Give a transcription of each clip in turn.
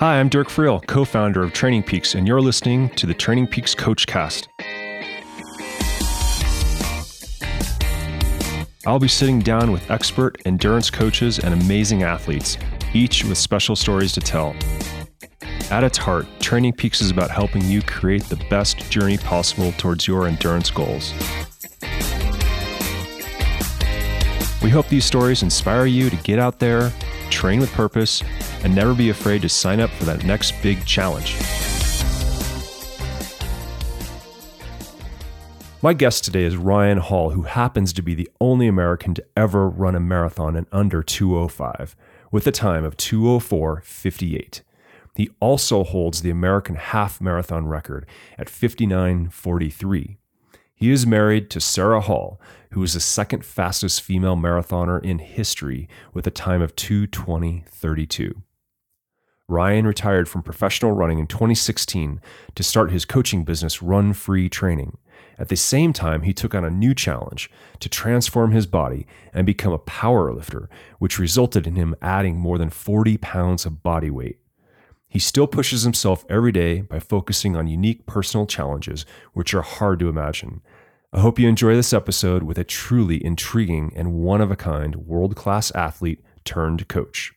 Hi, I'm Dirk Friel, co founder of Training Peaks, and you're listening to the Training Peaks Coachcast. I'll be sitting down with expert endurance coaches and amazing athletes, each with special stories to tell. At its heart, Training Peaks is about helping you create the best journey possible towards your endurance goals. We hope these stories inspire you to get out there, train with purpose, and never be afraid to sign up for that next big challenge. My guest today is Ryan Hall, who happens to be the only American to ever run a marathon in under 205 with a time of 204.58. He also holds the American half marathon record at 59.43. He is married to Sarah Hall, who is the second fastest female marathoner in history with a time of 220.32. Ryan retired from professional running in 2016 to start his coaching business, Run Free Training. At the same time, he took on a new challenge to transform his body and become a power lifter, which resulted in him adding more than 40 pounds of body weight. He still pushes himself every day by focusing on unique personal challenges, which are hard to imagine. I hope you enjoy this episode with a truly intriguing and one of a kind world class athlete turned coach.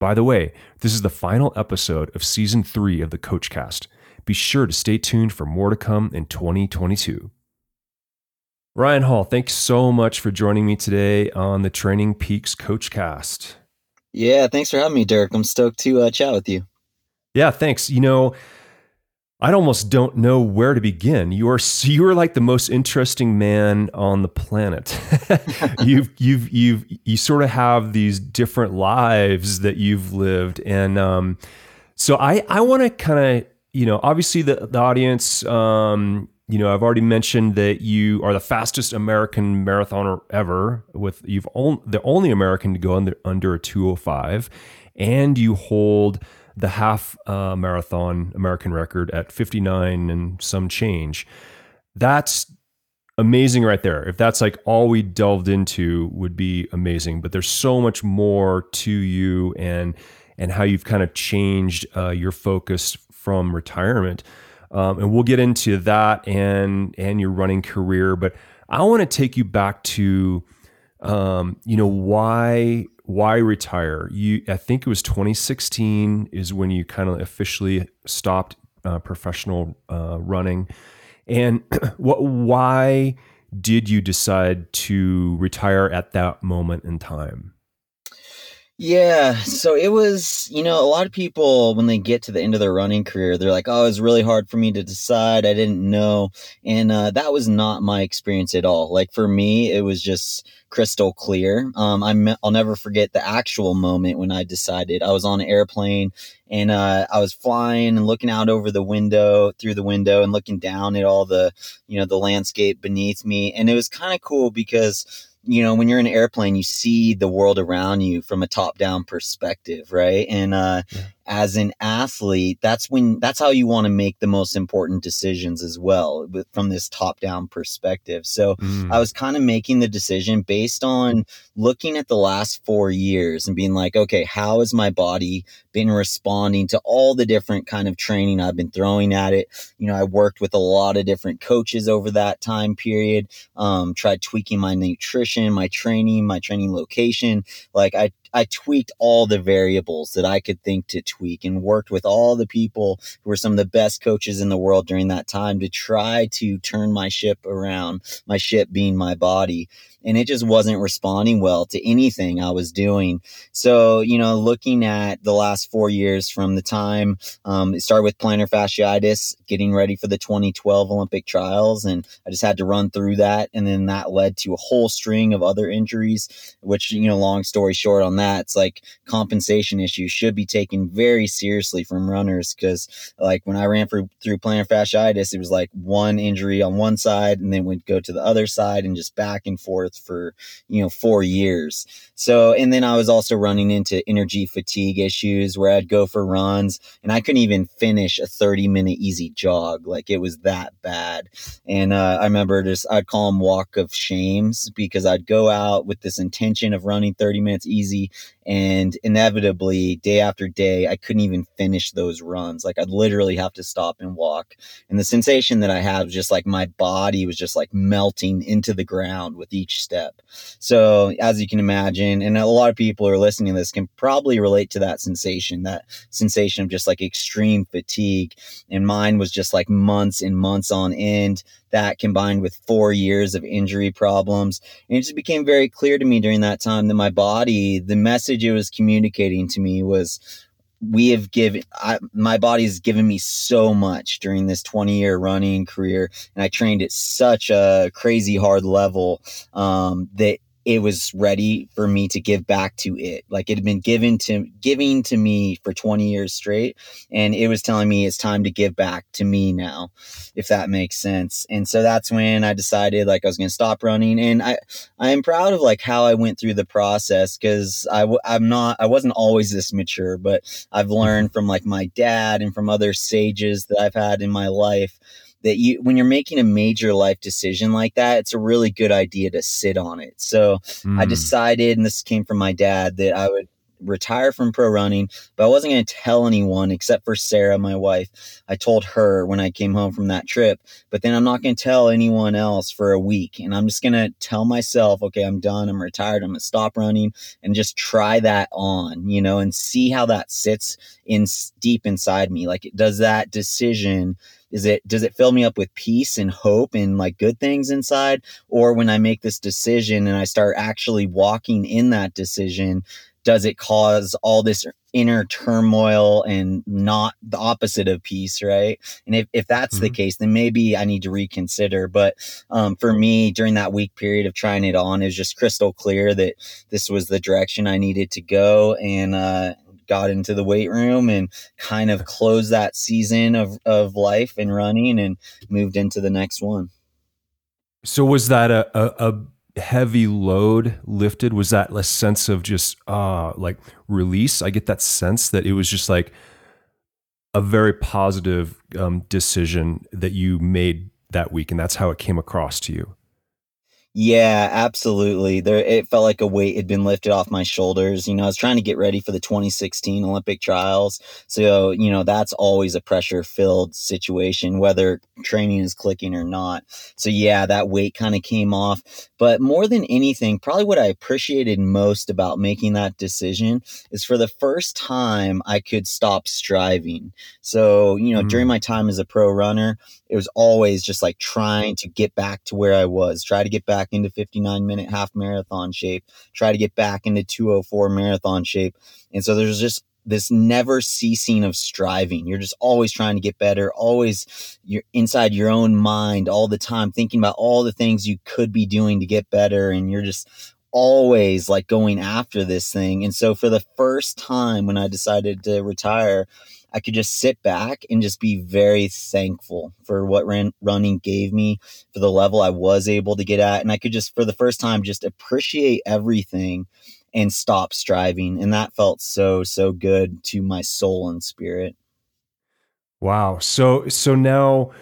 By the way, this is the final episode of season three of the Coachcast. Be sure to stay tuned for more to come in 2022. Ryan Hall, thanks so much for joining me today on the Training Peaks Coachcast. Yeah, thanks for having me, Dirk. I'm stoked to uh, chat with you. Yeah, thanks. You know, I almost don't know where to begin. You are you are like the most interesting man on the planet. you've you've you've you sort of have these different lives that you've lived, and um, so I I want to kind of you know, obviously the, the audience, um, you know, I've already mentioned that you are the fastest American marathoner ever. With you've the only American to go under under a 205, and you hold the half uh, marathon American record at 59 and some change. That's amazing right there. If that's like all we delved into, would be amazing. But there's so much more to you and and how you've kind of changed uh, your focus from retirement. Um, and we'll get into that and and your running career. But I want to take you back to, um, you know, why why retire? You, I think it was 2016 is when you kind of officially stopped uh, professional uh, running. And what why did you decide to retire at that moment in time? Yeah, so it was, you know, a lot of people when they get to the end of their running career, they're like, "Oh, it was really hard for me to decide. I didn't know." And uh, that was not my experience at all. Like for me, it was just crystal clear. Um, I'm, I'll never forget the actual moment when I decided. I was on an airplane and uh, I was flying and looking out over the window, through the window, and looking down at all the, you know, the landscape beneath me. And it was kind of cool because you know, when you're in an airplane, you see the world around you from a top down perspective, right? And uh, yeah as an athlete, that's when that's how you want to make the most important decisions as well, with, from this top down perspective. So mm. I was kind of making the decision based on looking at the last four years and being like, okay, how has my body been responding to all the different kind of training I've been throwing at it? You know, I worked with a lot of different coaches over that time period. Um, tried tweaking my nutrition, my training, my training location. Like I I tweaked all the variables that I could think to tweak and worked with all the people who were some of the best coaches in the world during that time to try to turn my ship around, my ship being my body and it just wasn't responding well to anything I was doing. So, you know, looking at the last four years from the time um, it started with plantar fasciitis, getting ready for the 2012 Olympic trials, and I just had to run through that. And then that led to a whole string of other injuries, which, you know, long story short on that, it's like compensation issues should be taken very seriously from runners because, like, when I ran for, through plantar fasciitis, it was like one injury on one side and then would go to the other side and just back and forth for you know four years so and then i was also running into energy fatigue issues where i'd go for runs and i couldn't even finish a 30 minute easy jog like it was that bad and uh, i remember just i'd call them walk of shames because i'd go out with this intention of running 30 minutes easy. And inevitably, day after day, I couldn't even finish those runs. Like I'd literally have to stop and walk. And the sensation that I had was just like my body was just like melting into the ground with each step. So, as you can imagine, and a lot of people who are listening to this can probably relate to that sensation, that sensation of just like extreme fatigue. And mine was just like months and months on end that combined with four years of injury problems. And it just became very clear to me during that time that my body, the message it was communicating to me was we have given I, my body's given me so much during this 20 year running career and i trained at such a crazy hard level um, that it was ready for me to give back to it. Like it had been given to giving to me for 20 years straight. And it was telling me it's time to give back to me now, if that makes sense. And so that's when I decided like I was going to stop running. And I, I am proud of like how I went through the process because I, I'm not, I wasn't always this mature, but I've learned mm-hmm. from like my dad and from other sages that I've had in my life that you when you're making a major life decision like that it's a really good idea to sit on it so mm. i hmm. decided and this came from my dad that i would retire from pro running, but I wasn't going to tell anyone except for Sarah, my wife. I told her when I came home from that trip, but then I'm not going to tell anyone else for a week. And I'm just going to tell myself, okay, I'm done. I'm retired. I'm going to stop running and just try that on, you know, and see how that sits in deep inside me. Like, does that decision is it does it fill me up with peace and hope and like good things inside? Or when i make this decision and i start actually walking in that decision does it cause all this inner turmoil and not the opposite of peace right? And if, if that's mm-hmm. the case then maybe i need to reconsider. But um, for me during that week period of trying it on it was just crystal clear that this was the direction i needed to go. And uh, got into the weight room and kind of closed that season of, of life and running and moved into the next one. So was that a, a, a heavy load lifted? Was that a sense of just uh like release? I get that sense that it was just like a very positive um, decision that you made that week and that's how it came across to you yeah, absolutely. There, it felt like a weight had been lifted off my shoulders. You know, I was trying to get ready for the 2016 Olympic trials. So, you know, that's always a pressure filled situation, whether training is clicking or not. So, yeah, that weight kind of came off. But more than anything, probably what I appreciated most about making that decision is for the first time I could stop striving. So, you know, mm. during my time as a pro runner, it was always just like trying to get back to where I was, try to get back into 59 minute half marathon shape, try to get back into 204 marathon shape. And so there's just this never ceasing of striving. You're just always trying to get better, always you're inside your own mind all the time, thinking about all the things you could be doing to get better. And you're just always like going after this thing. And so for the first time when I decided to retire, I could just sit back and just be very thankful for what ran, running gave me, for the level I was able to get at. And I could just, for the first time, just appreciate everything and stop striving. And that felt so, so good to my soul and spirit. Wow. So, so now,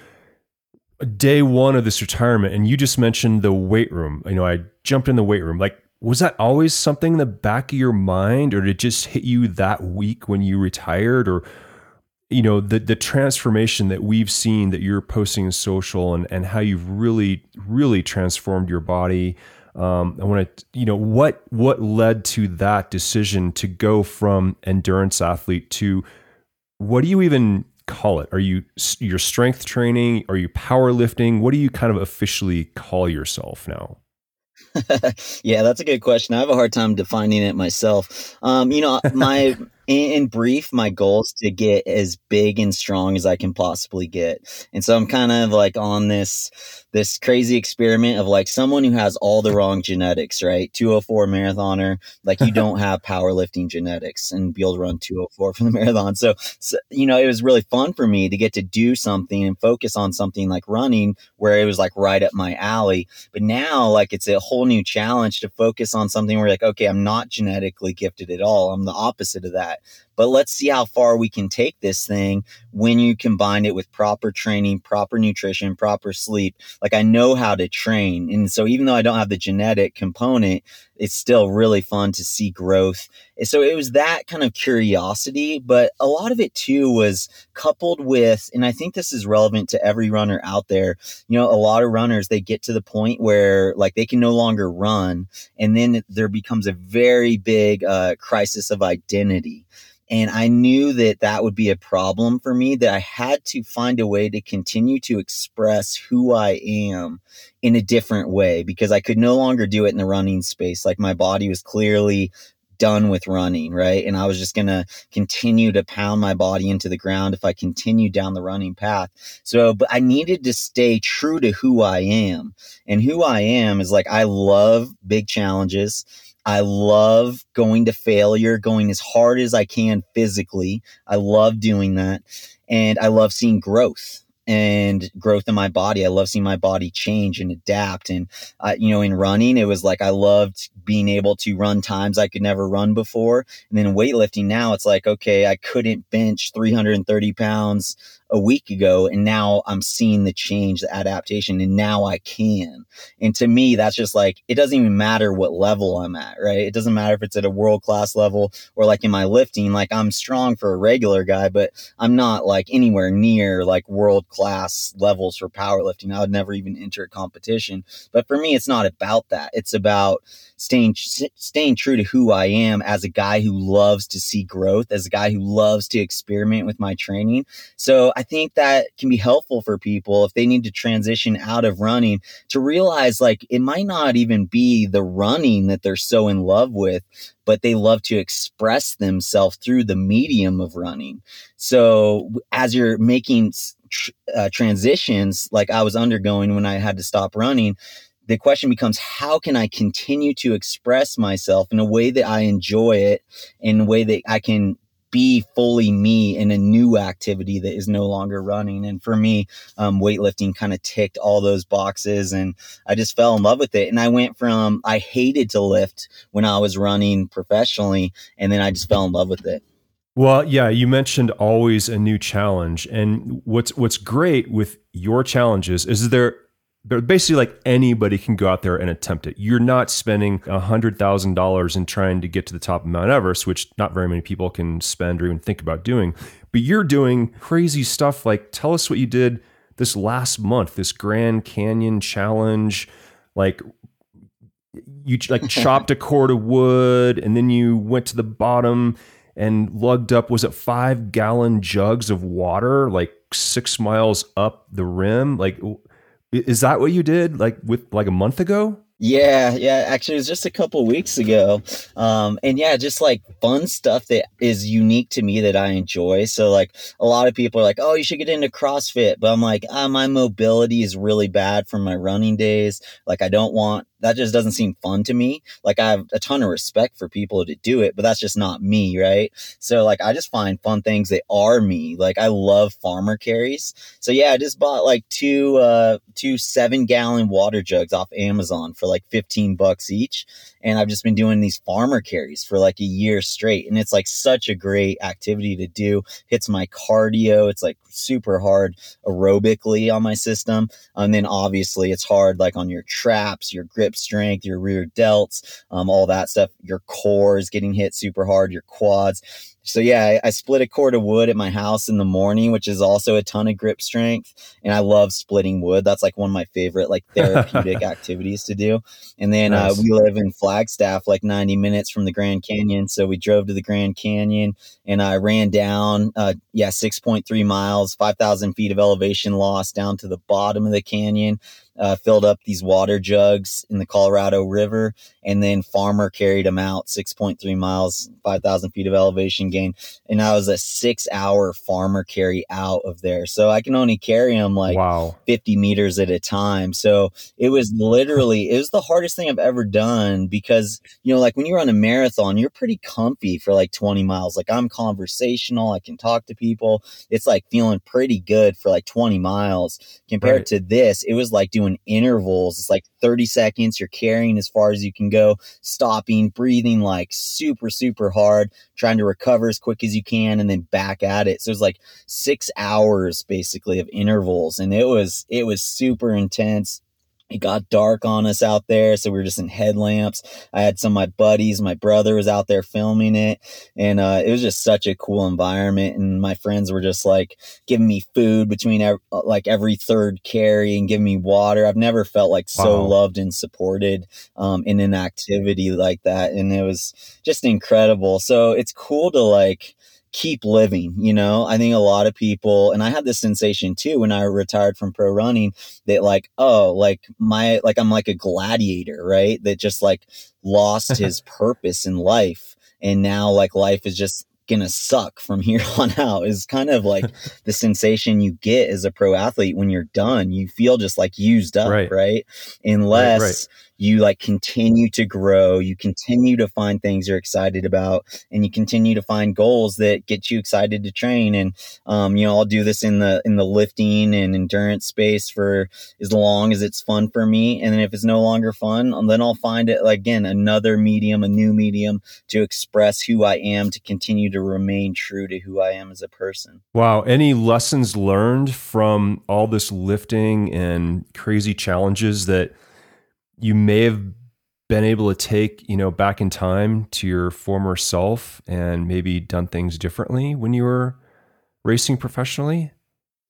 day one of this retirement, and you just mentioned the weight room. You know, I jumped in the weight room. Like, was that always something in the back of your mind, or did it just hit you that week when you retired, or you know the the transformation that we've seen that you're posting in social and and how you've really really transformed your body um, I want to, you know, what what led to that decision to go from endurance athlete to what do you even call it? Are you your strength training? Are you powerlifting? What do you kind of officially call yourself now? yeah, that's a good question. I have a hard time defining it myself. Um, you know, my in, brief, my goal is to get as big and strong as I can possibly get. And so I'm kind of like on this this crazy experiment of like someone who has all the wrong genetics, right? 204 marathoner, like you don't have powerlifting genetics and be able to run 204 for the marathon. So, so, you know, it was really fun for me to get to do something and focus on something like running where it was like right up my alley. But now, like, it's a whole new challenge to focus on something where like, okay, I'm not genetically gifted at all. I'm the opposite of that that. But let's see how far we can take this thing when you combine it with proper training, proper nutrition, proper sleep. Like I know how to train. And so even though I don't have the genetic component, it's still really fun to see growth. So it was that kind of curiosity, but a lot of it too was coupled with, and I think this is relevant to every runner out there. You know, a lot of runners, they get to the point where like they can no longer run. And then there becomes a very big uh, crisis of identity. And I knew that that would be a problem for me, that I had to find a way to continue to express who I am in a different way because I could no longer do it in the running space. Like my body was clearly done with running, right? And I was just going to continue to pound my body into the ground if I continued down the running path. So, but I needed to stay true to who I am. And who I am is like, I love big challenges. I love going to failure, going as hard as I can physically. I love doing that. And I love seeing growth and growth in my body. I love seeing my body change and adapt. And, uh, you know, in running, it was like I loved being able to run times I could never run before. And then weightlifting now, it's like, okay, I couldn't bench 330 pounds a week ago and now I'm seeing the change, the adaptation, and now I can. And to me, that's just like it doesn't even matter what level I'm at, right? It doesn't matter if it's at a world class level or like in my lifting, like I'm strong for a regular guy, but I'm not like anywhere near like world class levels for powerlifting. I would never even enter a competition. But for me, it's not about that. It's about staying staying true to who I am as a guy who loves to see growth, as a guy who loves to experiment with my training. So I think that can be helpful for people if they need to transition out of running to realize like it might not even be the running that they're so in love with, but they love to express themselves through the medium of running. So as you're making uh, transitions like I was undergoing when I had to stop running, the question becomes how can I continue to express myself in a way that I enjoy it, in a way that I can be fully me in a new activity that is no longer running. And for me, um, weightlifting kind of ticked all those boxes and I just fell in love with it. And I went from, I hated to lift when I was running professionally. And then I just fell in love with it. Well, yeah, you mentioned always a new challenge. And what's what's great with your challenges is there but basically like anybody can go out there and attempt it. You're not spending $100,000 in trying to get to the top of Mount Everest, which not very many people can spend or even think about doing. But you're doing crazy stuff like tell us what you did this last month, this Grand Canyon challenge, like you like chopped a cord of wood and then you went to the bottom and lugged up was it 5 gallon jugs of water like 6 miles up the rim like is that what you did like with like a month ago? Yeah, yeah. Actually, it was just a couple weeks ago. Um, and yeah, just like fun stuff that is unique to me that I enjoy. So, like, a lot of people are like, oh, you should get into CrossFit. But I'm like, ah, my mobility is really bad from my running days. Like, I don't want that just doesn't seem fun to me. Like I have a ton of respect for people to do it, but that's just not me, right? So like I just find fun things that are me. Like I love farmer carries. So yeah, I just bought like two uh two 7 gallon water jugs off Amazon for like 15 bucks each and I've just been doing these farmer carries for like a year straight and it's like such a great activity to do. Hits my cardio. It's like super hard aerobically on my system. And then obviously it's hard like on your traps, your grip strength, your rear delts, um, all that stuff. Your core is getting hit super hard, your quads. So yeah, I, I, split a cord of wood at my house in the morning, which is also a ton of grip strength. And I love splitting wood. That's like one of my favorite like therapeutic activities to do. And then uh, nice. uh, we live in Flagstaff, like 90 minutes from the Grand Canyon. So we drove to the Grand Canyon and I ran down, uh, yeah, 6.3 miles, 5,000 feet of elevation loss down to the bottom of the canyon uh, filled up these water jugs in the Colorado River, and then Farmer carried them out 6.3 miles, 5,000 feet of elevation gain. And I was a six hour farmer carry out of there. So I can only carry them like wow. 50 meters at a time. So it was literally, it was the hardest thing I've ever done because, you know, like when you run a marathon, you're pretty comfy for like 20 miles. Like I'm conversational, I can talk to people. It's like feeling pretty good for like 20 miles compared right. to this. It was like doing doing intervals. It's like 30 seconds. You're carrying as far as you can go, stopping, breathing like super, super hard, trying to recover as quick as you can, and then back at it. So it's like six hours basically of intervals. And it was, it was super intense it got dark on us out there so we were just in headlamps. I had some of my buddies my brother was out there filming it and uh, it was just such a cool environment and my friends were just like giving me food between ev- uh, like every third carry and giving me water. I've never felt like so wow. loved and supported um, in an activity like that and it was just incredible. So it's cool to like keep living you know? I think a lot of people and i had this sensation too when i retired from pro running that like oh like my like i'm like a gladiator right? That just like lost his purpose in life and now like life is just gonna suck from here on out. Is kind of like the sensation you get as a pro athlete when you're done you feel just like used up right, right? unless right, right you like continue to grow, you continue to find things you're excited about, and you continue to find goals that get you excited to train. And um, you know, I'll do this in the in the lifting and endurance space for as long as it's fun for me. And then if it's no longer fun, um, then I'll find it again another medium, a new medium to express who I am, to continue to remain true to who I am as a person. Wow. Any lessons learned from all this lifting and crazy challenges that you may have been able to take you know back in time to your former self and maybe done things differently when you were racing professionally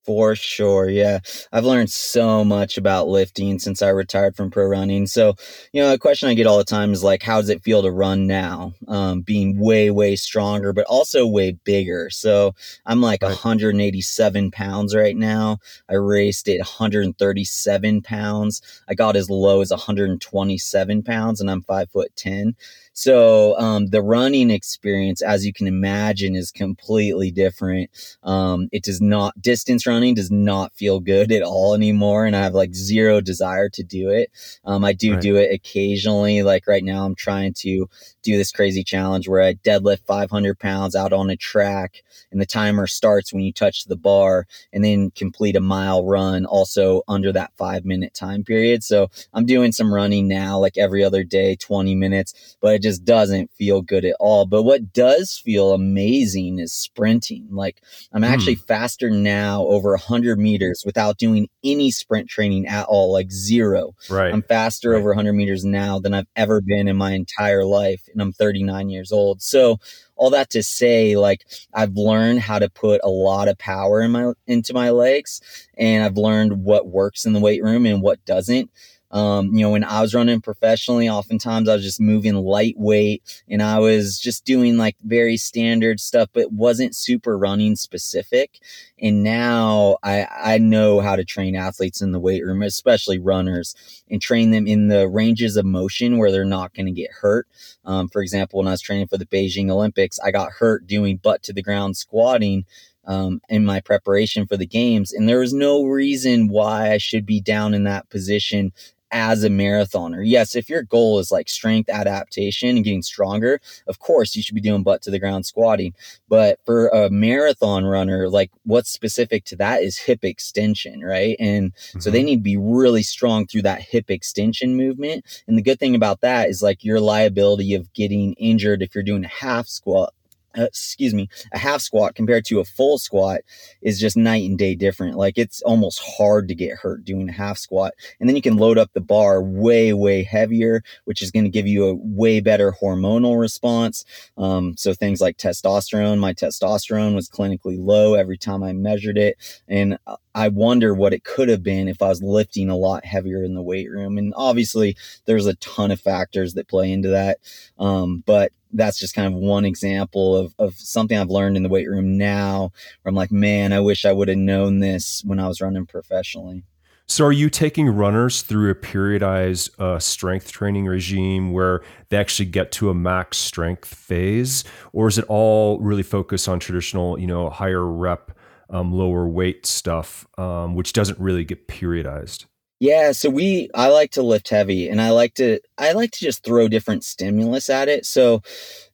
for sure. Yeah. I've learned so much about lifting since I retired from pro running. So, you know, a question I get all the time is like, how does it feel to run now? Um, being way, way stronger, but also way bigger. So I'm like right. 187 pounds right now. I raced at 137 pounds. I got as low as 127 pounds and I'm five foot 10. So um, the running experience, as you can imagine, is completely different. Um, it does not distance running does not feel good at all anymore, and I have like zero desire to do it. Um, I do right. do it occasionally. Like right now, I'm trying to do this crazy challenge where I deadlift 500 pounds out on a track, and the timer starts when you touch the bar, and then complete a mile run also under that five minute time period. So I'm doing some running now, like every other day, 20 minutes, but it just just doesn't feel good at all. But what does feel amazing is sprinting. Like I'm actually mm. faster now over 100 meters without doing any sprint training at all, like zero. Right. I'm faster right. over 100 meters now than I've ever been in my entire life. And I'm 39 years old. So, all that to say like i've learned how to put a lot of power in my into my legs and i've learned what works in the weight room and what doesn't um, you know, when I was running professionally, oftentimes I was just moving lightweight and I was just doing like very standard stuff, but wasn't super running specific. And now I, I know how to train athletes in the weight room, especially runners, and train them in the ranges of motion where they're not going to get hurt. Um, for example, when I was training for the Beijing Olympics, I got hurt doing butt to the ground squatting um, in my preparation for the games. And there was no reason why I should be down in that position as a marathoner. Yes, if your goal is like strength adaptation and getting stronger, of course you should be doing butt to the ground squatting. But for a marathon runner, like what's specific to that is hip extension, right? And mm-hmm. so they mm-hmm. need to be really strong through that hip extension movement. And the good thing about that is like your liability of getting injured if you're doing a half squat uh, excuse me, a half squat compared to a full squat is just night and day different. Like it's almost hard to get hurt doing a half squat. And then you can load up the bar way, way heavier, which is going to give you a way better hormonal response. Um, so things like testosterone, my testosterone was clinically low every time I measured it. And I wonder what it could have been if I was lifting a lot heavier in the weight room. And obviously, there's a ton of factors that play into that. Um, but that's just kind of one example of, of something I've learned in the weight room now where I'm like, man, I wish I would have known this when I was running professionally. So, are you taking runners through a periodized uh, strength training regime where they actually get to a max strength phase, or is it all really focused on traditional, you know, higher rep, um, lower weight stuff, um, which doesn't really get periodized? Yeah, so we I like to lift heavy and I like to I like to just throw different stimulus at it. So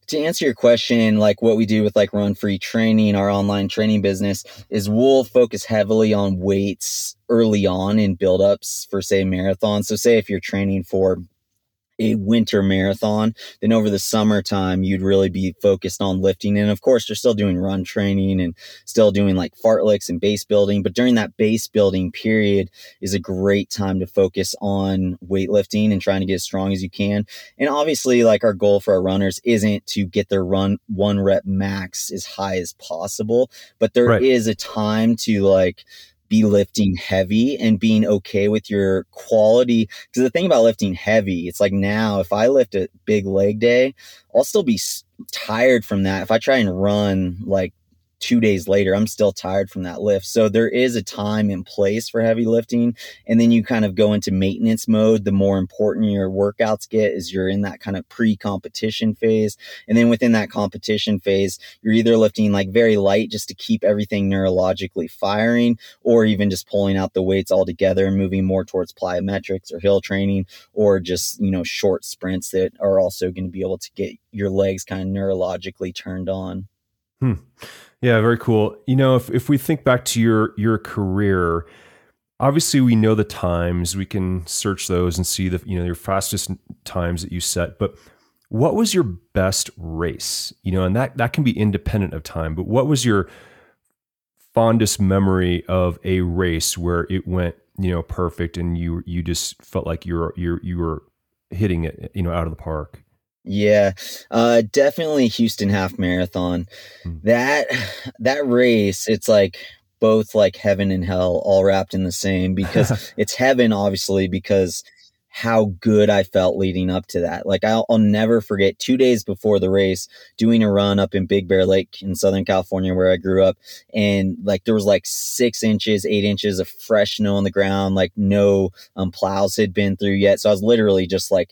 to answer your question, like what we do with like run free training, our online training business is we'll focus heavily on weights early on in buildups for say marathons. So say if you're training for a winter marathon, then over the summertime, you'd really be focused on lifting. And of course, you're still doing run training and still doing like fartleks and base building. But during that base building period is a great time to focus on weightlifting and trying to get as strong as you can. And obviously, like our goal for our runners isn't to get their run one rep max as high as possible, but there right. is a time to like be lifting heavy and being okay with your quality. Because the thing about lifting heavy, it's like now, if I lift a big leg day, I'll still be tired from that. If I try and run like two days later, I'm still tired from that lift. So there is a time and place for heavy lifting. And then you kind of go into maintenance mode. The more important your workouts get is you're in that kind of pre competition phase. And then within that competition phase, you're either lifting like very light just to keep everything neurologically firing, or even just pulling out the weights altogether and moving more towards plyometrics or hill training, or just, you know, short sprints that are also going to be able to get your legs kind of neurologically turned on. Hmm. Yeah, very cool. You know, if if we think back to your your career, obviously we know the times. We can search those and see the you know your fastest times that you set. But what was your best race? You know, and that that can be independent of time. But what was your fondest memory of a race where it went you know perfect and you you just felt like you were you you were hitting it you know out of the park? Yeah, uh, definitely Houston half marathon. Mm. That that race, it's like both like heaven and hell all wrapped in the same because it's heaven obviously because how good I felt leading up to that. Like I'll, I'll, never forget two days before the race doing a run up in Big Bear Lake in Southern California where I grew up. And like there was like six inches, eight inches of fresh snow on the ground, like no um, plows had been through yet. So I was literally just like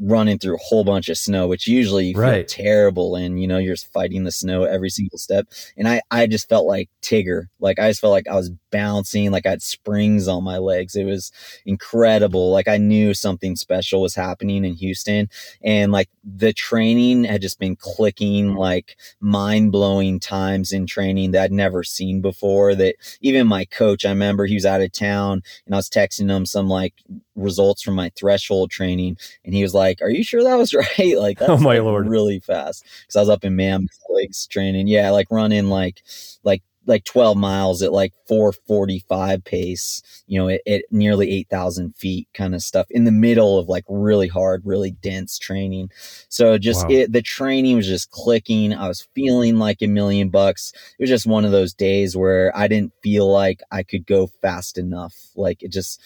running through a whole bunch of snow, which usually you feel terrible and you know you're just fighting the snow every single step. And I I just felt like Tigger, like I just felt like I was bouncing, like I had springs on my legs. It was incredible. Like I knew something special was happening in Houston, and like the training had just been clicking, like mind blowing times in training that I'd never seen before. That even my coach, I remember he was out of town, and I was texting him some like results from my threshold training and he was like are you sure that was right? Like oh my like lord. really fast. Because i was up in mammoth lakes training. Yeah like running like like like 12 miles at like 445 pace you know at, at nearly 8000 feet kind of stuff in the middle of like really hard really dense training. So just wow. it the training was just clicking. I was feeling like a million bucks. It was just one of those days where i didn't feel like i could go fast enough. Like it just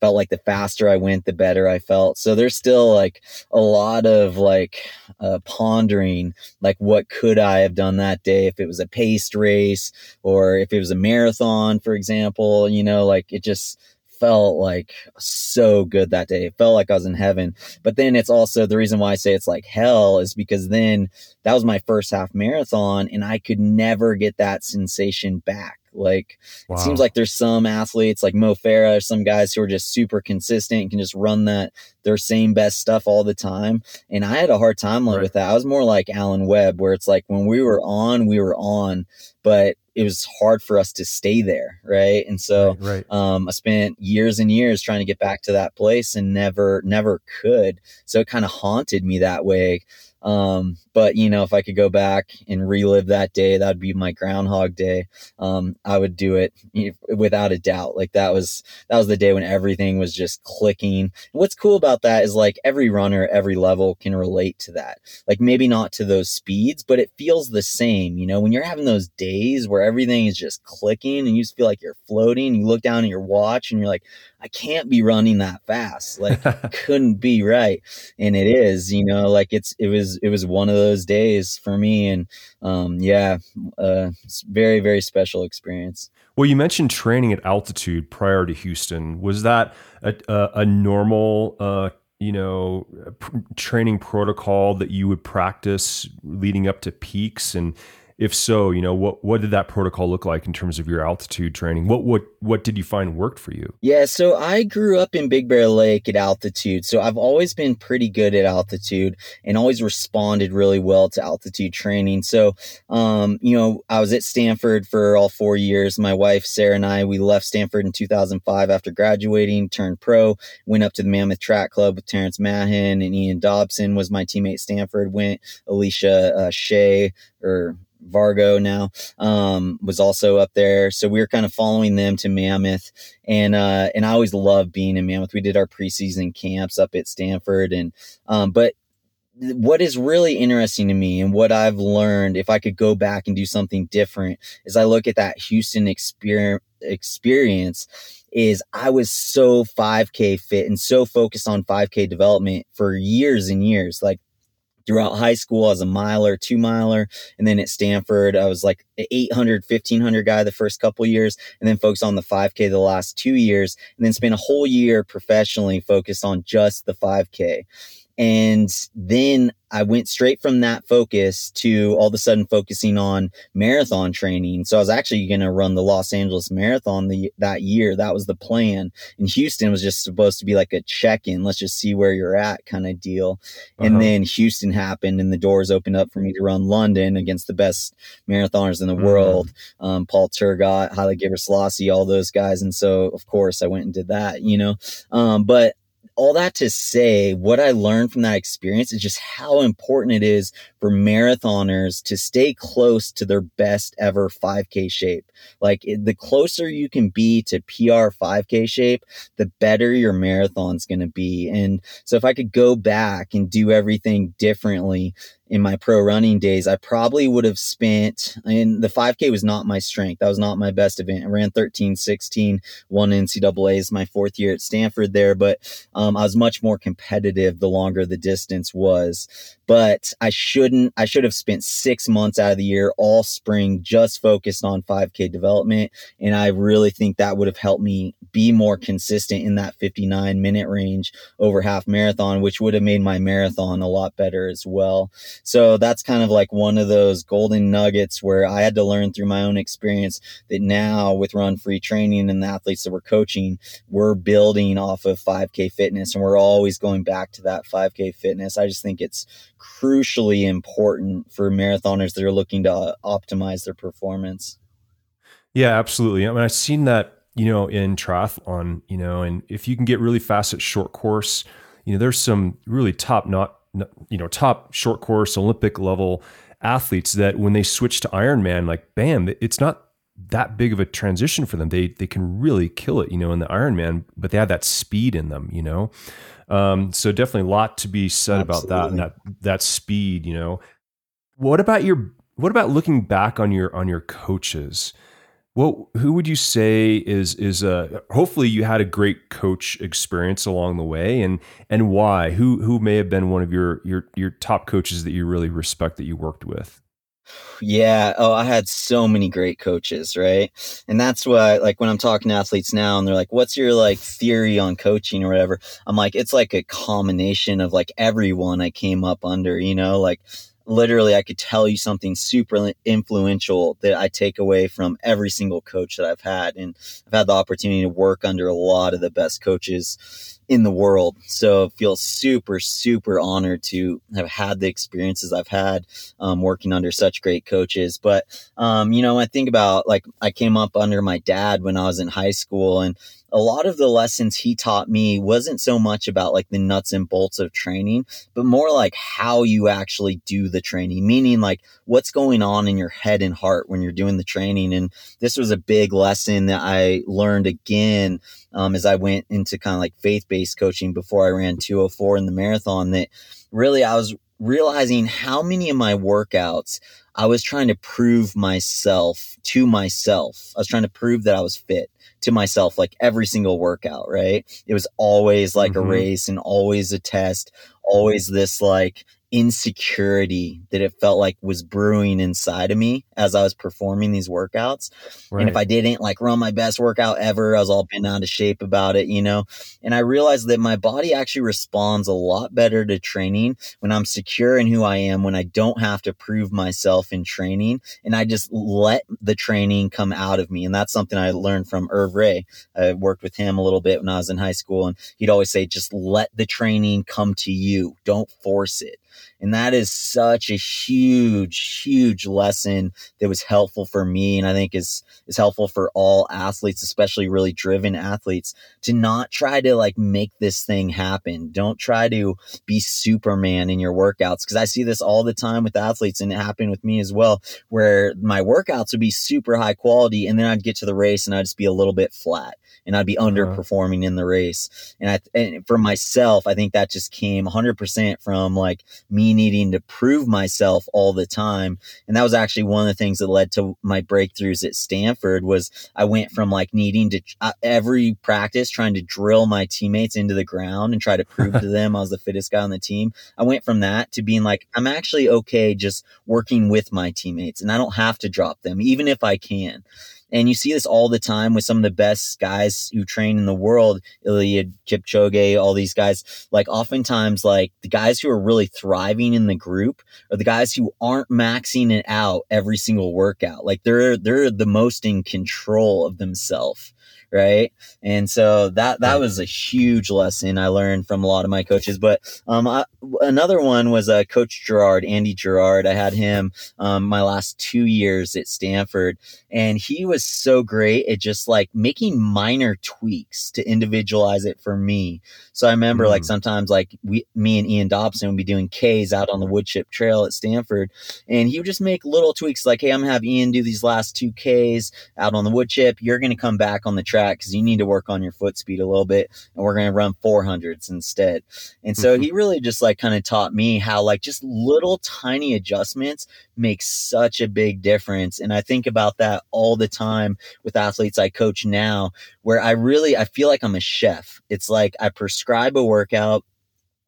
felt like the faster I went, the better I felt. So there's still like a lot of like uh, pondering, like what could I have done that day if it was a paced race or if it was a marathon, for example. You know, like it just felt like so good that day. It felt like I was in heaven. But then it's also the reason why I say it's like hell is because then that was my first half marathon and I could never get that sensation back like wow. it seems like there's some athletes like Mo Farah, some guys who are just super consistent and can just run that their same best stuff all the time. And I had a hard time right. with that. I was more like Alan Webb, where it's like when we were on, we were on, but it was hard for us to stay there, right? And so right, right. Um, I spent years and years trying to get back to that place and never, never could. So it kind of haunted me that way. Um, but you know, if I could go back and relive that day, that'd be my Groundhog Day. Um, I would do it without a doubt. Like that was that was the day when everything was just clicking. And what's cool about that is like every runner, every level can relate to that. Like maybe not to those speeds, but it feels the same. You know, when you're having those days where everything is just clicking and you just feel like you're floating. You look down at your watch and you're like, I can't be running that fast. Like couldn't be right. And it is, you know, like it's it was it was one of those days for me and um yeah, uh it's very very special experience. Well, you mentioned training at altitude prior to Houston. Was that a a, a normal uh you know training protocol that you would practice leading up to peaks and if so, you know, what what did that protocol look like in terms of your altitude training? What what what did you find worked for you? Yeah, so I grew up in Big Bear Lake at altitude. So I've always been pretty good at altitude and always responded really well to altitude training. So um, you know, I was at Stanford for all 4 years. My wife Sarah and I we left Stanford in 2005 after graduating, turned pro, went up to the Mammoth Track Club with Terrence Mahon and Ian Dobson was my teammate at Stanford, went Alicia uh, Shay or Vargo now um, was also up there. So we were kind of following them to Mammoth, and uh, and I always loved being in Mammoth. We did our preseason camps up at Stanford, and um, but what is really interesting to me and what I've learned, if I could go back and do something different, is I look at that Houston experience experience is I was so 5K fit and so focused on 5K development for years and years. Like throughout high school, I was a miler, two miler. And then at Stanford, I was like 800, 1500 guy the first couple years, and then focused on the 5K the last two years, and then spent a whole year professionally focused on just the 5K. And then I went straight from that focus to all of a sudden focusing on marathon training. So I was actually going to run the Los Angeles Marathon the, that year. That was the plan. And Houston was just supposed to be like a check in. Let's just see where you're at kind of deal. Uh-huh. And then Houston happened and the doors opened up for me to run London against the best marathoners in the mm-hmm. world. Um, Paul Tergat, Haile Gebrselassie, all those guys. And so, of course, I went and did that, you know. Um, but all that to say, what I learned from that experience is just how important it is for marathoners to stay close to their best ever 5K shape. Like the closer you can be to PR 5K shape, the better your marathon's going to be. And so if I could go back and do everything differently, in my pro running days, I probably would have spent, and the 5K was not my strength. That was not my best event. I ran 13, 16, won NCAAs my fourth year at Stanford there, but um, I was much more competitive the longer the distance was but I shouldn't, I should have spent six months out of the year, all spring, just focused on 5K development. And I really think that would have helped me be more consistent in that 59 minute range over half marathon, which would have made my marathon a lot better as well. So that's kind of like one of those golden nuggets where I had to learn through my own experience that now with run free training and the athletes that we're coaching, we're building off of 5K fitness and we're always going back to that 5K fitness. I just think it's crucially important for marathoners that are looking to uh, optimize their performance. Yeah, absolutely. I mean, I've seen that, you know, in triathlon, you know, and if you can get really fast at short course, you know, there's some really top not, you know, top short course Olympic level athletes that when they switch to Ironman, like bam, it's not that big of a transition for them. They they can really kill it, you know, in the Ironman, but they have that speed in them, you know. Um, so definitely a lot to be said Absolutely. about that and that that speed. You know, what about your what about looking back on your on your coaches? What who would you say is is a hopefully you had a great coach experience along the way and and why? Who who may have been one of your your your top coaches that you really respect that you worked with? Yeah. Oh, I had so many great coaches, right? And that's why, like, when I'm talking to athletes now and they're like, what's your like theory on coaching or whatever? I'm like, it's like a combination of like everyone I came up under, you know, like literally I could tell you something super influential that I take away from every single coach that I've had. And I've had the opportunity to work under a lot of the best coaches in the world. So I feel super, super honored to have had the experiences I've had um, working under such great coaches. But, um, you know, I think about like I came up under my dad when I was in high school and a lot of the lessons he taught me wasn't so much about like the nuts and bolts of training, but more like how you actually do the training, meaning like what's going on in your head and heart when you're doing the training. And this was a big lesson that I learned again um, as I went into kind of like faith based coaching before I ran 204 in the marathon that really I was realizing how many of my workouts I was trying to prove myself to myself. I was trying to prove that I was fit to myself like every single workout, right? It was always like mm-hmm. a race and always a test, always this like insecurity that it felt like was brewing inside of me as I was performing these workouts. Right. And if I didn't like run my best workout ever, I was all bent out of shape about it, you know. And I realized that my body actually responds a lot better to training when I'm secure in who I am, when I don't have to prove myself in training and I just let the training come out of me. And that's something I learned from Irv Ray. I worked with him a little bit when I was in high school and he'd always say, just let the training come to you. Don't force it. And that is such a huge, huge lesson that was helpful for me. And I think is, is helpful for all athletes, especially really driven athletes to not try to like make this thing happen. Don't try to be Superman in your workouts. Cause I see this all the time with athletes and it happened with me as well, where my workouts would be super high quality. And then I'd get to the race and I'd just be a little bit flat and I'd be uh-huh. underperforming uh-huh. in the race. And I, and for myself, I think that just came 100% from like me needing to prove myself all the time. And that was actually one of the things that led to my breakthroughs at Stanford was I went from like needing to uh, every practice trying to drill my teammates into the ground and try to prove to them I was the fittest guy on the team. I went from that to being like, I'm actually okay just working with my teammates and I don't have to drop them, even if I can. And you see this all the time with some of the best guys who train in the world, Eliud Kipchoge, all these guys. Like oftentimes, like the guys who are really thriving in the group are the guys who aren't maxing it out every single workout. Like they're they're the most in control of themselves right? And so that that was a huge lesson I learned from a lot of my coaches. But um, I, another one was uh, Coach Gerard, Andy Gerard. I had him um, my last two years at Stanford, and he was so great at just like making minor tweaks to individualize it for me. So I remember mm. like sometimes like we, me and Ian Dobson would be doing K's out on the woodchip trail at Stanford, and he would just make little tweaks like, "Hey, I'm gonna have Ian do these last two K's out on the woodchip. You're gonna come back on the track because you need to work on your foot speed a little bit, and we're gonna run 400s instead." And so mm-hmm. he really just like kind of taught me how like just little tiny adjustments make such a big difference, and I think about that all the time with athletes I coach now, where I really I feel like I'm a chef. It's like I prescribe a workout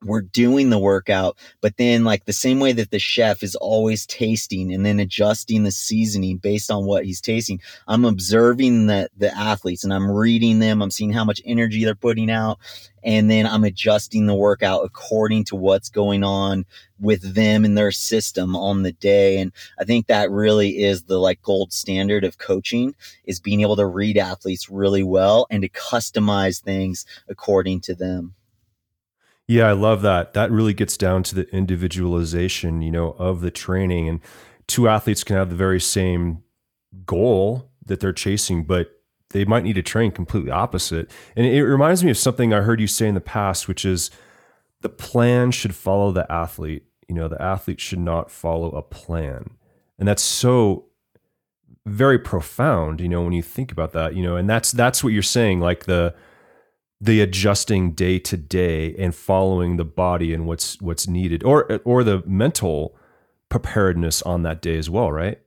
we're doing the workout, but then like the same way that the chef is always tasting and then adjusting the seasoning based on what he's tasting, I'm observing the the athletes and I'm reading them, I'm seeing how much energy they're putting out, and then I'm adjusting the workout according to what's going on with them and their system on the day. And I think that really is the like gold standard of coaching is being able to read athletes really well and to customize things according to them. Yeah, I love that. That really gets down to the individualization, you know, of the training. And two athletes can have the very same goal that they're chasing, but they might need to train completely opposite. And it reminds me of something I heard you say in the past, which is the plan should follow the athlete. You know, the athlete should not follow a plan. And that's so very profound, you know, when you think about that, you know, and that's that's what you're saying, like the the adjusting day to day and following the body and what's what's needed or or the mental preparedness on that day as well right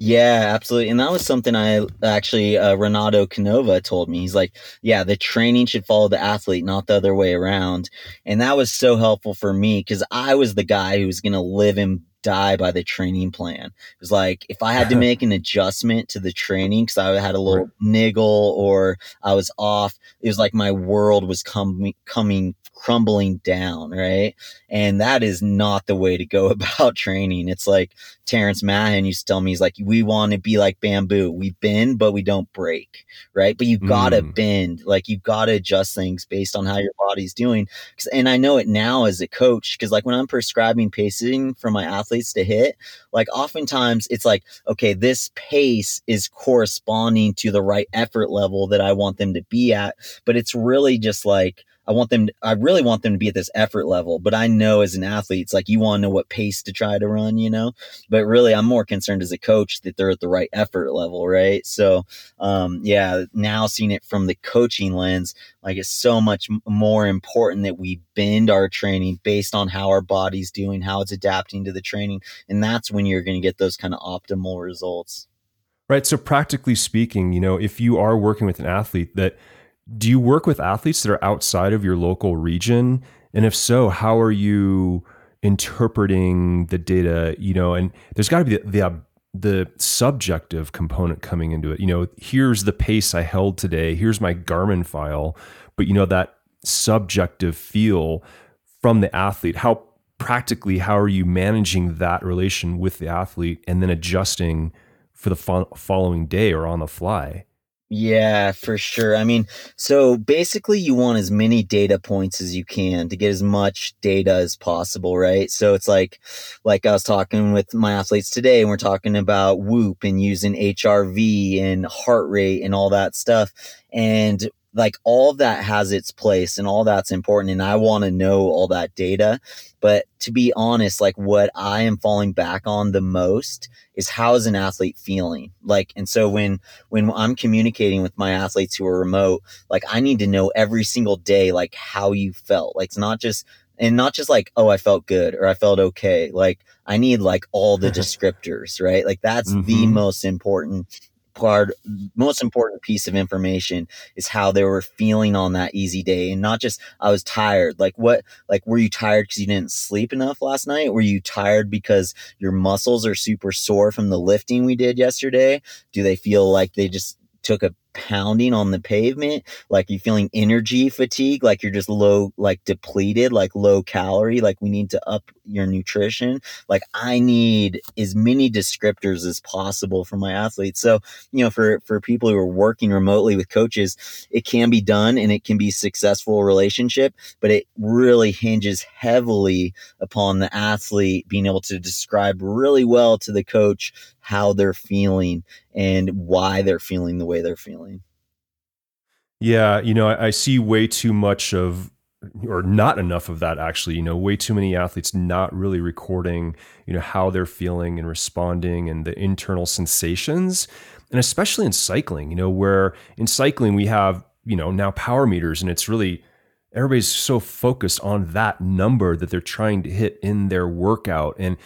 yeah, absolutely. And that was something I actually, uh, Renato Canova told me. He's like, yeah, the training should follow the athlete, not the other way around. And that was so helpful for me because I was the guy who was going to live and die by the training plan. It was like if I had to make an adjustment to the training because I had a little niggle or I was off, it was like my world was coming coming crumbling down, right? And that is not the way to go about training. It's like Terrence Mahon used to tell me, he's like, we want to be like bamboo. We bend, but we don't break, right? But you gotta mm. bend, like you gotta adjust things based on how your body's doing. And I know it now as a coach, because like when I'm prescribing pacing for my athletes to hit, like oftentimes it's like, okay, this pace is corresponding to the right effort level that I want them to be at. But it's really just like, I want them, to, I really want them to be at this effort level. But I know as an athlete, it's like you want to know what pace to try to run, you know? But really, I'm more concerned as a coach that they're at the right effort level, right? So, um, yeah, now seeing it from the coaching lens, like it's so much more important that we bend our training based on how our body's doing, how it's adapting to the training. And that's when you're going to get those kind of optimal results. Right. So, practically speaking, you know, if you are working with an athlete that, do you work with athletes that are outside of your local region? And if so, how are you interpreting the data, you know, and there's got to be the, the the subjective component coming into it. You know, here's the pace I held today. Here's my Garmin file, but you know that subjective feel from the athlete. How practically how are you managing that relation with the athlete and then adjusting for the fo- following day or on the fly? Yeah, for sure. I mean, so basically, you want as many data points as you can to get as much data as possible, right? So it's like, like I was talking with my athletes today, and we're talking about Whoop and using HRV and heart rate and all that stuff. And like all that has its place and all that's important and i want to know all that data. But to be honest like what i am falling back on the most is how is an athlete feeling? Like and so when when i'm communicating with my athletes who are remote like i need to know every single day like how you felt. Like it's not just and not just like oh i felt good or i felt okay. Like i need like all the descriptors right? Like that's mm-hmm. the most important part most important piece of information is how they were feeling on that easy day. And not just i was tired. Like what like were you tired because you didn't sleep enough last night? Were you tired because your muscles are super sore from the lifting we did yesterday? Do they feel like they just took a pounding on the pavement like you feeling energy fatigue like you're just low like depleted like low calorie like we need to up your nutrition like i need as many descriptors as possible for my athletes so you know for for people who are working remotely with coaches it can be done and it can be successful relationship but it really hinges heavily upon the athlete being able to describe really well to the coach how they're feeling and why they're feeling the way they're feeling. Yeah, you know, I, I, see way too much of, or not enough of that actually. You know, way too many athletes not really recording, you know, how they're feeling and responding and the internal sensations. And especially in cycling, you know, where in cycling we have, you know, now power meters and it's really, everybody's so focused on that number that they're trying to hit in their workout. And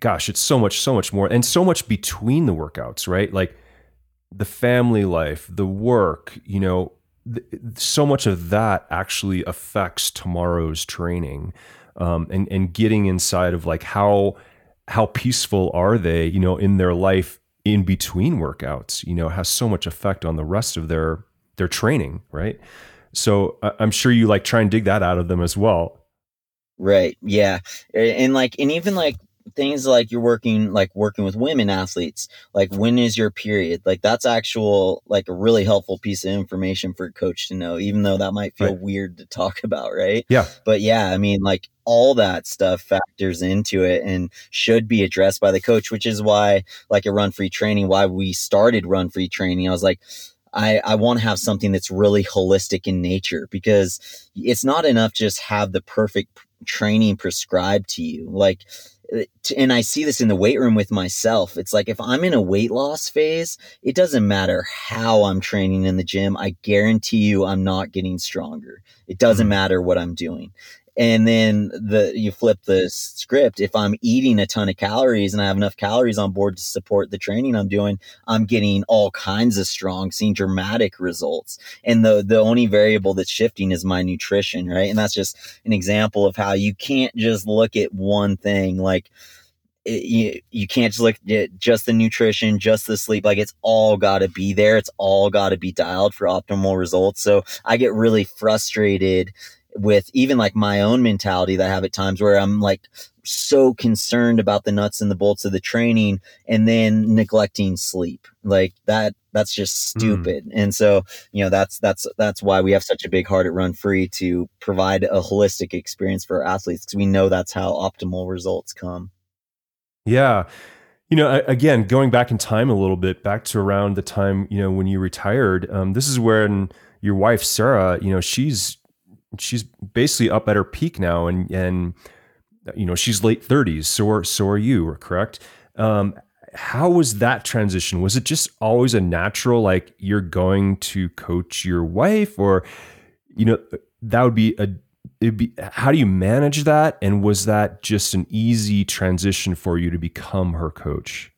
gosh, it's so much, so much more, and so much between the workouts, right? Like the family life, the work, you know, th- so much of that actually affects tomorrow's training, um, and and getting inside of like how how peaceful are they, you know, in their life in between workouts, you know, has so much effect on the rest of their their training, right? So I'm sure you like try and dig that out of them as well. Right. Yeah. And like, and even like things like you're working like working with women athletes like when is your period like that's actual like a really helpful piece of information for a coach to know even though that might feel right. weird to talk about right yeah but yeah i mean like all that stuff factors into it and should be addressed by the coach which is why like a run free training why we started run free training i was like I, I want to have something that's really holistic in nature because it's not enough just have the perfect training prescribed to you. Like and I see this in the weight room with myself. It's like if I'm in a weight loss phase, it doesn't matter how I'm training in the gym. I guarantee you I'm not getting stronger. It doesn't mm-hmm. matter what I'm doing and then the you flip the script if i'm eating a ton of calories and i have enough calories on board to support the training i'm doing i'm getting all kinds of strong seeing dramatic results and the the only variable that's shifting is my nutrition right and that's just an example of how you can't just look at one thing like it, you, you can't just look at just the nutrition, just the sleep. Like it's all got to be there. It's all got to be dialed for optimal results. So I get really frustrated with even like my own mentality that I have at times where I'm like so concerned about the nuts and the bolts of the training and then neglecting sleep. Like that that's just hmm. stupid. Mm. And so, you know, that's that's that's why we have such a big heart at Run Free to provide a holistic experience for our athletes because we know that's how optimal results come. Yeah. You know, again, going back in time a little bit, back to around the time, you know, when you retired, um, this is when your wife, Sara, you know, she's she's basically up at her peak now, and and you know she's late thirties. So are so are you, correct? Um, how was that transition? Was it just always a natural, like you're going to coach your wife, or you know that would be a it'd be how do you manage that? And was that just an easy transition for you to become her coach?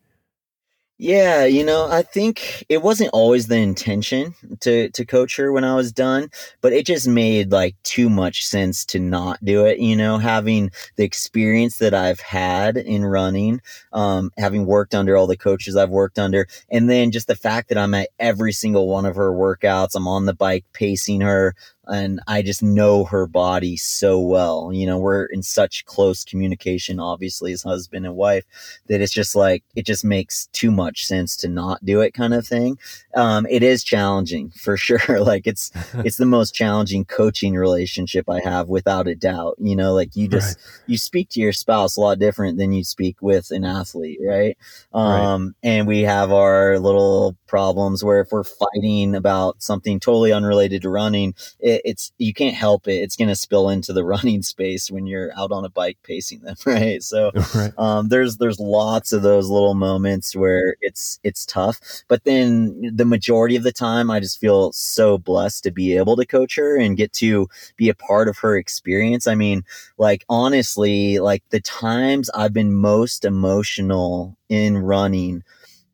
Yeah, you know, I think it wasn't always the intention to to coach her when I was done, but it just made like too much sense to not do it. You know, having the experience that I've had in running, um, having worked under all the coaches I've worked under, and then just the fact that I'm at every single one of her workouts. I'm on the bike pacing her and I just know her body so well. You know, we're in such close communication, obviously, as husband and wife, that it's just like it just makes too much sense to not do it, kind of thing. Um, it is challenging for sure. like it's it's the most challenging coaching relationship I have, without a doubt. You know, like you just right. you speak to your spouse a lot different than you speak with an athlete, right? Um, right. and we have our little problems where if we're fighting about something totally unrelated to running, it, it's you can't help it. It's going to spill into the running space when you're out on a bike pacing them, right? So right. Um, there's there's lots of those little moments where it's it's tough, but then the majority of the time, I just feel so blessed to be able to coach her and get to be a part of her experience. I mean, like honestly, like the times I've been most emotional in running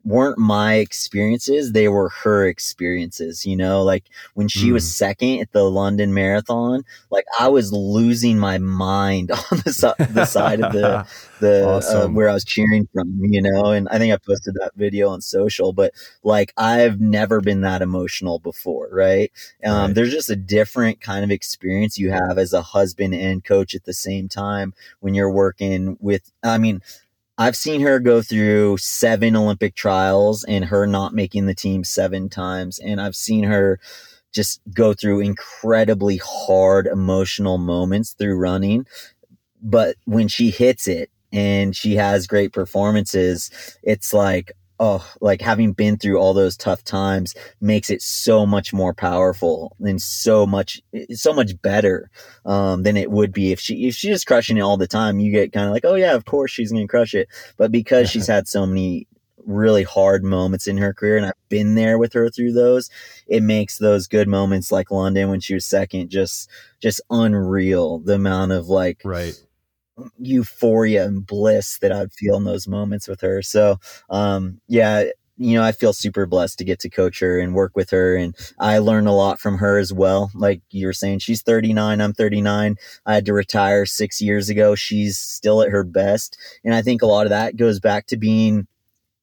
weren't my experiences they were her experiences you know like when she mm. was second at the london marathon like i was losing my mind on the, the side of the the uh, awesome. uh, where i was cheering from you know and i think i posted that video on social but like i've never been that emotional before right um, right. there's just a different kind of experience you have as a husband and coach at the same time when you're working with i mean I've seen her go through seven Olympic trials and her not making the team seven times. And I've seen her just go through incredibly hard emotional moments through running. But when she hits it and she has great performances, it's like, oh, like having been through all those tough times makes it so much more powerful and so much, so much better um, than it would be if she if she's just crushing it all the time. You get kind of like, oh yeah, of course she's gonna crush it. But because she's had so many really hard moments in her career and I've been there with her through those it makes those good moments like London when she was second just just unreal the amount of like right euphoria and bliss that I'd feel in those moments with her. So, um, yeah, you know, I feel super blessed to get to coach her and work with her. And I learn a lot from her as well. Like you were saying, she's 39, I'm 39. I had to retire six years ago. She's still at her best. And I think a lot of that goes back to being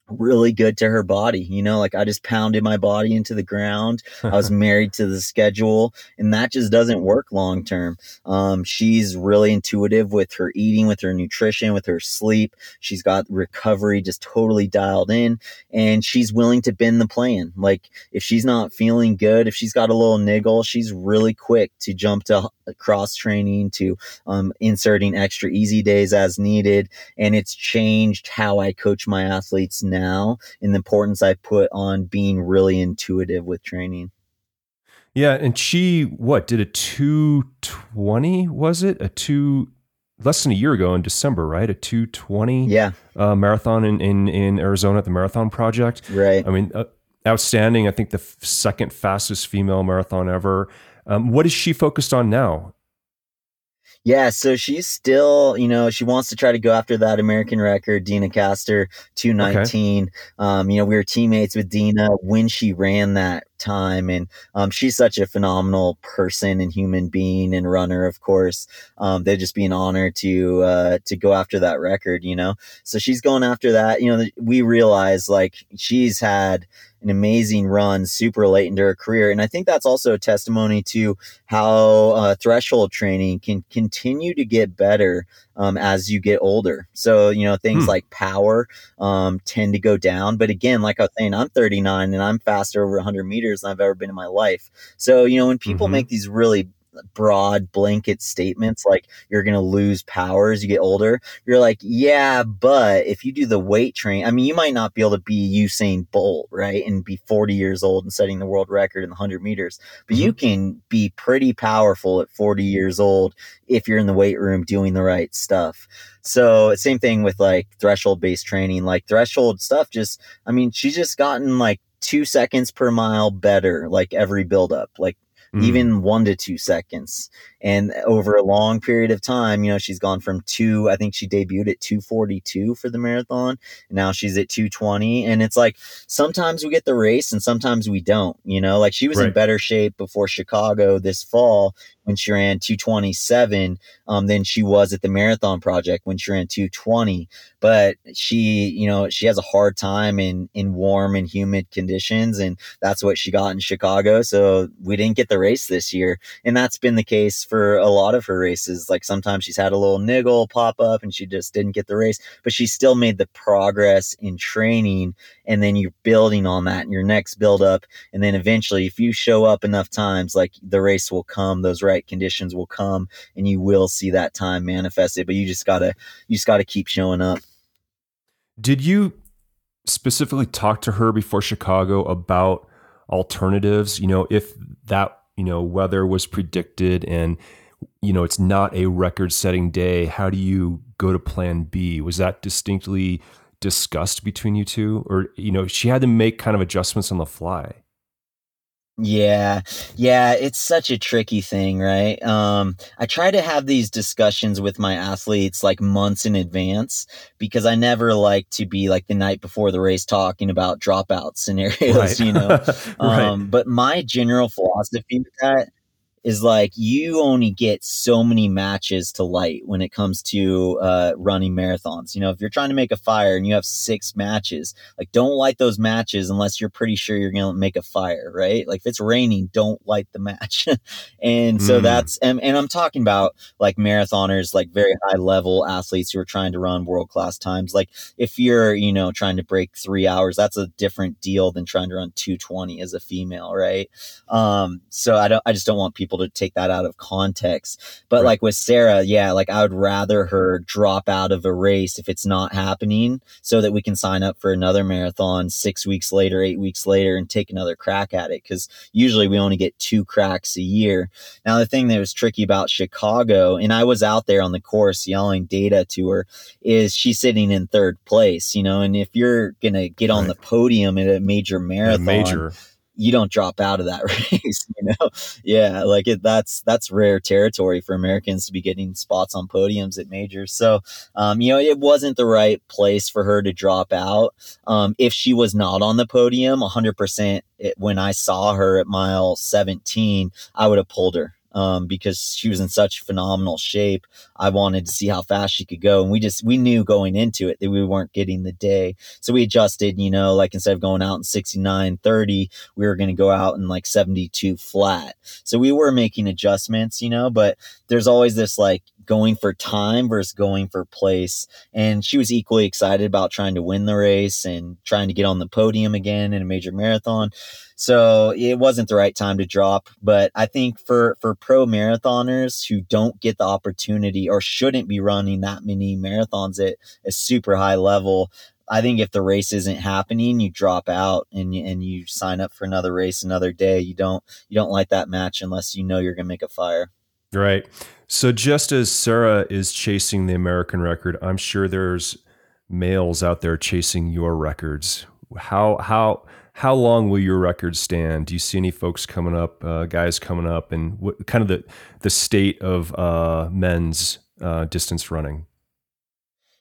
really good to her body. You know, like I just pounded my body into the ground. I was married to the schedule, and that just doesn't work long term. Um, she's really intuitive with her eating, with her nutrition, with her sleep. She's got recovery just totally dialed in, and she's willing to bend the plan. Like if she's not feeling good, if she's got a little niggle, she's really quick to jump to cross training, to um, inserting extra easy days as needed, and it's changed how I coach my athletes now now and the importance I put on being really intuitive with training. Yeah, and she what did a 220 was it? A 2 less than a year ago in December, right? A 220 yeah. Uh, marathon in, in in Arizona at the Marathon Project. Right. I mean, uh, outstanding. I think the f- second fastest female marathon ever. Um, what is she focused on now? Yeah, so she's still, you know, she wants to try to go after that American record, Deena Kastor, 219. Okay. Um, you know, we were teammates with Deena when she ran that time and um, she's such a phenomenal person and human being and runner of course um, they'd just be an honor to uh, to go after that record you know so she's going after that you know we realize like she's had an amazing run super late into her career and i think that's also a testimony to how uh, threshold training can continue to get better um, as you get older. So, you know, things hmm. like power um, tend to go down. But again, like I was saying, I'm 39 and I'm faster over 100 meters than I've ever been in my life. So, you know, when people mm-hmm. make these really broad blanket statements like you're going to lose power as you get older. You're like, yeah, but if you do the weight train, I mean, you might not be able to be Usain Bolt, right? And be 40 years old and setting the world record in the 100 meters, but mm-hmm. you can be pretty powerful at 40 years old if you're in the weight room doing the right stuff. So same thing with like threshold based training, like threshold stuff. Just, I mean, she's just gotten like two seconds per mile better, like every build up. Like mm. even one to two seconds. And over a long period of time, you know, she's gone from two, I think she debuted at 242 for the marathon. Now she's at 220. And it's like sometimes we get the race and sometimes we don't, you know, like she was right. in better shape before Chicago this fall when she ran 227 um, than she was at the marathon project when she ran 220 but she you know she has a hard time in in warm and humid conditions and that's what she got in chicago. So we didn't get the race this year and that's been the case for a lot of her races. Like sometimes she's had a little niggle pop up and she just didn't get the race but she still made the progress in training and then you're building on that in your next build up and then eventually if you show up enough times like the race will come those right conditions will come and you will see that time manifested but you just gotta you just gotta keep showing up did you specifically talk to her before Chicago about alternatives? You know, if that, you know, weather was predicted and, you know, it's not a record setting day, how do you go to plan B? Was that distinctly discussed between you two? Or, you know, she had to make kind of adjustments on the fly? Yeah. Yeah, it's such a tricky thing, right? Um I try to have these discussions with my athletes like months in advance because I never like to be like the night before the race talking about dropout scenarios, right. you know. right. Um but my general philosophy with that is like you only get so many matches to light when it comes to uh, running marathons. You know, if you're trying to make a fire and you have six matches, like don't light those matches unless you're pretty sure you're going to make a fire, right? Like if it's raining, don't light the match. and so mm. that's, and, and I'm talking about like marathoners, like very high level athletes who are trying to run world class times. Like if you're, you know, trying to break three hours, that's a different deal than trying to run 220 as a female, right? Um, so I don't, I just don't want people people to take that out of context. But right. like with Sara, yeah, like I would rather her drop out of a race if it's not happening so that we can sign up for another marathon six weeks later, eight weeks later, and take another crack at it. Cause usually we only get two cracks a year. Now, the thing that was tricky about Chicago, and I was out there on the course yelling data to her, is she's sitting in third place, you know, and if you're going to get on the podium at a major marathon, a major you don't drop out of that race you know? Yeah like it that's that's rare territory for americans to be getting spots on podiums at majors. So um, you know it wasn't the right place for her to drop out. Um, if she was not on the podium 100% it, when i saw her at mile 17 i would have pulled her um, because she was in such phenomenal shape. I wanted to see how fast she could go. And we just, we knew going into it that we weren't getting the day. So we adjusted, you know, like instead of going out in 69, 30, we were going to go out in like 72 flat. So we were making adjustments, you know, but there's always this like, going for time versus going for place. And she was equally excited about trying to win the race and trying to get on the podium again in a major marathon. So it wasn't the right time to drop. But I think for, for pro marathoners who don't get the opportunity or shouldn't be running that many marathons at a super high level, I think if the race isn't happening, you drop out and you, and you sign up for another race another day. You don't you don't like that match unless you know you're gonna make a fire. Right. So just as Sara is chasing the American record, I'm sure there's males out there chasing your records. How how how long will your record stand? Do you see any folks coming up, uh, guys coming up, and what kind of the the state of uh, men's uh, distance running?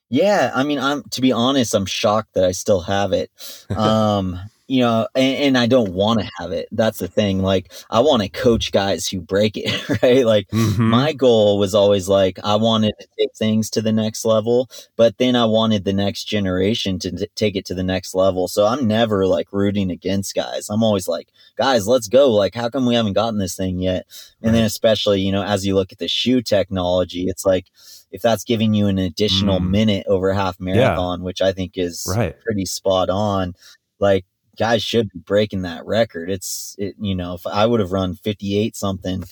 Yeah, I mean, I'm to be honest, I'm shocked that I still have it. Um, you know, and, and I don't want to have it. That's the thing. Like, I want to coach guys who break it, right? Like, mm-hmm. my goal was always like, I wanted to take things to the next level, but then I wanted the next generation to t- take it to the next level. So I'm never like rooting against guys. I'm always like, guys, let's go. Like, how come we haven't gotten this thing yet? And right. then, especially, you know, as you look at the shoe technology, it's like, if that's giving you an additional mm. minute over half marathon, yeah. which I think is right. pretty spot on, like guys should be breaking that record. It's it, you know, if I would have run 58 something,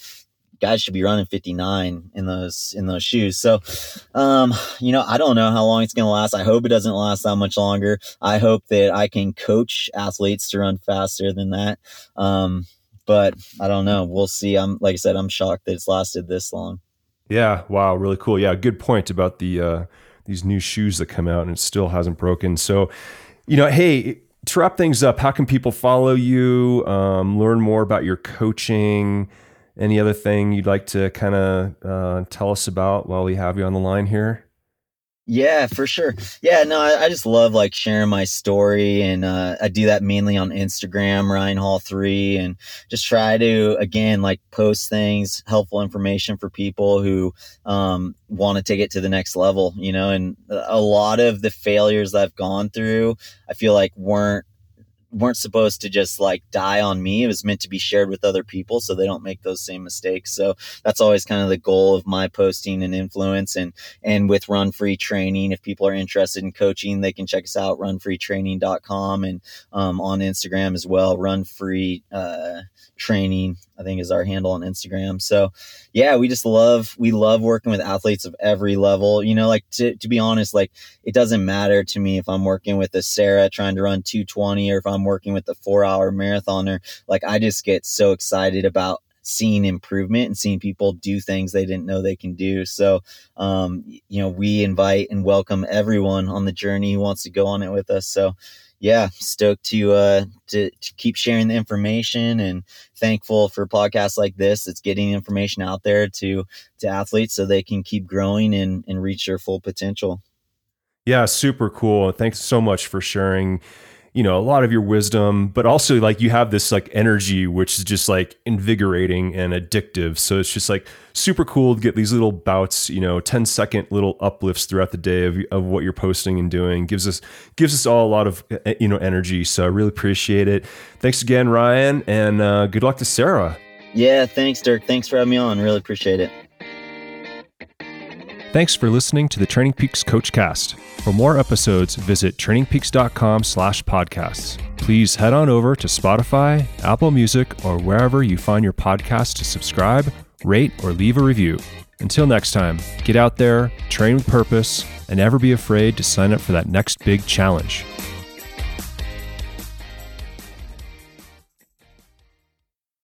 guys should be running 59 in those in those shoes. So, um, you know, I don't know how long it's going to last. I hope it doesn't last that much longer. I hope that I can coach athletes to run faster than that. Um, but I don't know. We'll see. I'm like I said, I'm shocked that it's lasted this long. Yeah. Wow. Really cool. Yeah. Good point about the uh, these new shoes that come out and it still hasn't broken. So, you know, hey, to wrap things up, how can people follow you, um, learn more about your coaching? any other thing you'd like to kind of uh, tell us about while we have you on the line here? Yeah, for sure. Yeah, no, I, I, just love like sharing my story, and uh, I do that mainly on Instagram, Ryan Hall three, and just try to again like post things, helpful information for people who um, want to take it to the next level. You know, and a lot of the failures I've gone through, I feel like weren't weren't supposed to just like die on me. It was meant to be shared with other people so they don't make those same mistakes. So that's always kind of the goal of my posting and influence. And and with Run Free Training, if people are interested in coaching, they can check us out runfreetraining.com and um, on Instagram as well. Run Free uh, Training, I think, is our handle on Instagram. So yeah, we just love we love working with athletes of every level. You know, like to to be honest, like it doesn't matter to me if I'm working with a Sara trying to run 220 or if I'm working with a four hour marathoner. Like I just get so excited about seeing improvement and seeing people do things they didn't know they can do. So, um, you know, we invite and welcome everyone on the journey who wants to go on it with us. So, yeah, stoked to, uh, to, to keep sharing the information and thankful for podcasts like this. It's getting information out there to to athletes so they can keep growing and, and reach their full potential. Yeah, super cool. Thanks so much for sharing you know a lot of your wisdom but also like you have this like energy which is just like invigorating and addictive. So it's just like super cool to get these little bouts you know 10 second little uplifts throughout the day of, of what you're posting and doing. Gives us gives us all a lot of you know energy. So i really appreciate it. Thanks again ryan and uh, good luck to sara. Yeah thanks dirk. Thanks for having me on. Really appreciate it Thanks for listening to the Training Peaks Coach Cast. For more episodes, visit trainingpeaks.com slash podcasts. Please head on over to Spotify, Apple Music, or wherever you find your podcast to subscribe, rate, or leave a review. Until next time, get out there, train with purpose, and never be afraid to sign up for that next big challenge.